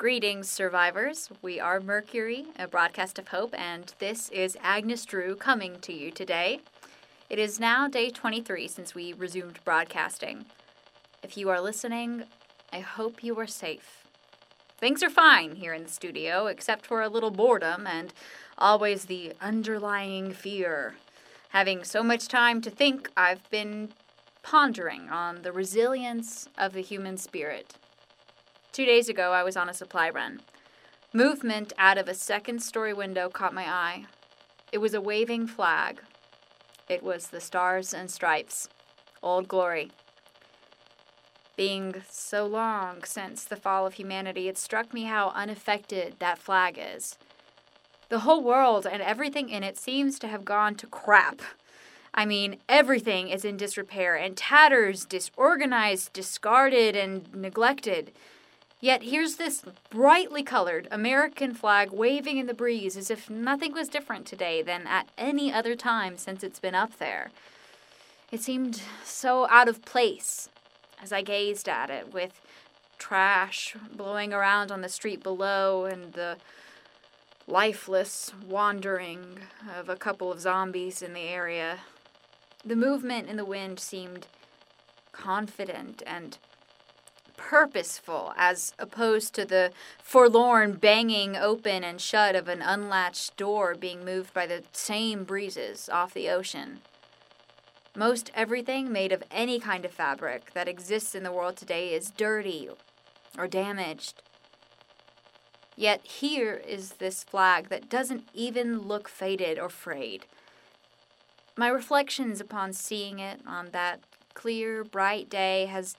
Greetings, survivors. We are Mercury, a broadcast of hope, and this is Agnes Drew coming to you today. It is now day 23 since we resumed broadcasting. If you are listening, I hope you are safe. Things are fine here in the studio, except for a little boredom and always the underlying fear. Having so much time to think, I've been pondering on the resilience of the human spirit. Two days ago, I was on a supply run. Movement out of a second story window caught my eye. It was a waving flag. It was the Stars and Stripes, Old Glory. Being so long since the fall of humanity, it struck me how unaffected that flag is. The whole world and everything in it seems to have gone to crap. I mean, everything is in disrepair and tatters, disorganized, discarded, and neglected. Yet here's this brightly colored American flag waving in the breeze as if nothing was different today than at any other time since it's been up there. It seemed so out of place as I gazed at it, with trash blowing around on the street below and the lifeless wandering of a couple of zombies in the area. The movement in the wind seemed confident and purposeful as opposed to the forlorn banging open and shut of an unlatched door being moved by the same breezes off the ocean. Most everything made of any kind of fabric that exists in the world today is dirty or damaged. Yet here is this flag that doesn't even look faded or frayed. My reflections upon seeing it on that clear, bright day has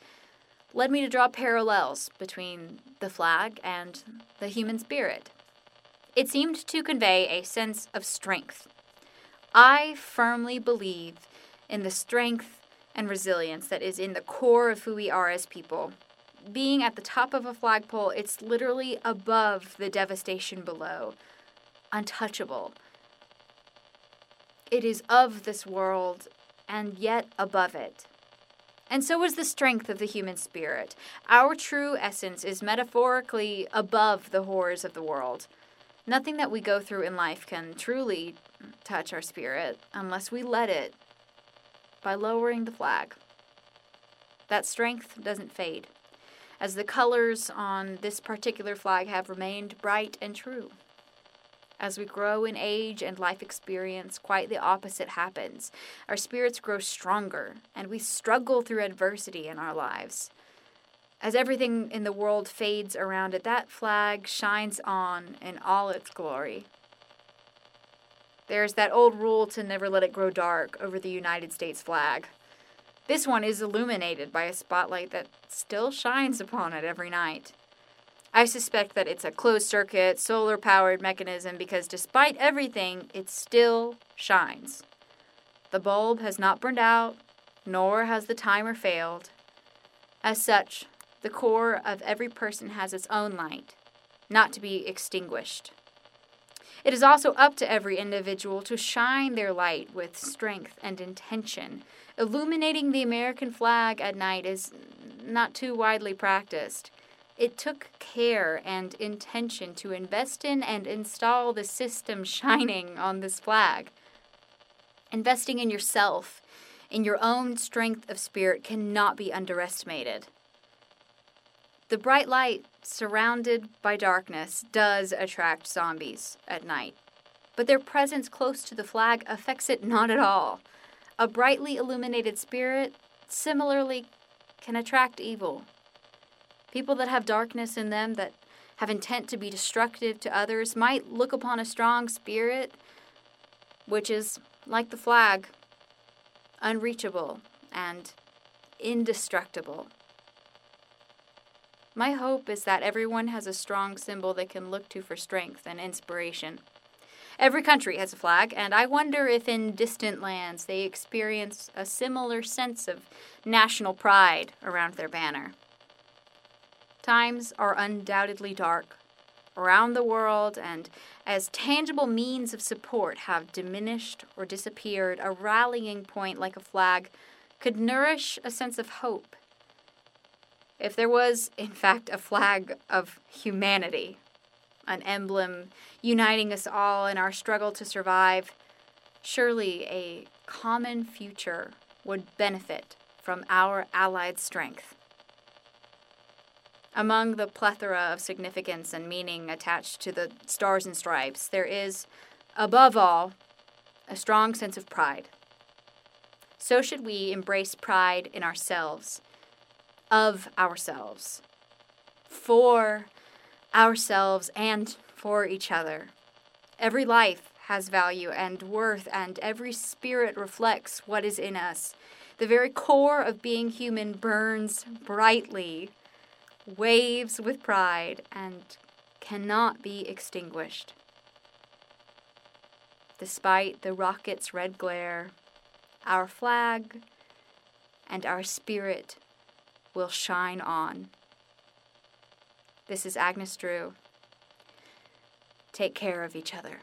led me to draw parallels between the flag and the human spirit. It seemed to convey a sense of strength. I firmly believe in the strength and resilience that is in the core of who we are as people. Being at the top of a flagpole, it's literally above the devastation below, untouchable. It is of this world and yet above it. And so is the strength of the human spirit. Our true essence is metaphorically above the horrors of the world. Nothing that we go through in life can truly touch our spirit unless we let it by lowering the flag. That strength doesn't fade, as the colors on this particular flag have remained bright and true. As we grow in age and life experience, quite the opposite happens. Our spirits grow stronger, and we struggle through adversity in our lives. As everything in the world fades around it, that flag shines on in all its glory. There's that old rule to never let it grow dark over the United States flag. This one is illuminated by a spotlight that still shines upon it every night. I suspect that it's a closed circuit, solar powered mechanism because despite everything, it still shines. The bulb has not burned out, nor has the timer failed. As such, the core of every person has its own light, not to be extinguished. It is also up to every individual to shine their light with strength and intention. Illuminating the American flag at night is not too widely practiced. It took care and intention to invest in and install the system shining on this flag. Investing in yourself, in your own strength of spirit, cannot be underestimated. The bright light surrounded by darkness does attract zombies at night, but their presence close to the flag affects it not at all. A brightly illuminated spirit similarly can attract evil People that have darkness in them, that have intent to be destructive to others, might look upon a strong spirit, which is like the flag, unreachable and indestructible. My hope is that everyone has a strong symbol they can look to for strength and inspiration. Every country has a flag, and I wonder if in distant lands they experience a similar sense of national pride around their banner. Times are undoubtedly dark around the world, and as tangible means of support have diminished or disappeared, a rallying point like a flag could nourish a sense of hope. If there was, in fact, a flag of humanity, an emblem uniting us all in our struggle to survive, surely a common future would benefit from our allied strength. Among the plethora of significance and meaning attached to the Stars and Stripes, there is, above all, a strong sense of pride. So should we embrace pride in ourselves, of ourselves, for ourselves, and for each other. Every life has value and worth, and every spirit reflects what is in us. The very core of being human burns brightly waves with pride, and cannot be extinguished. Despite the rocket's red glare, our flag and our spirit will shine on. This is Agnes Drew. Take care of each other.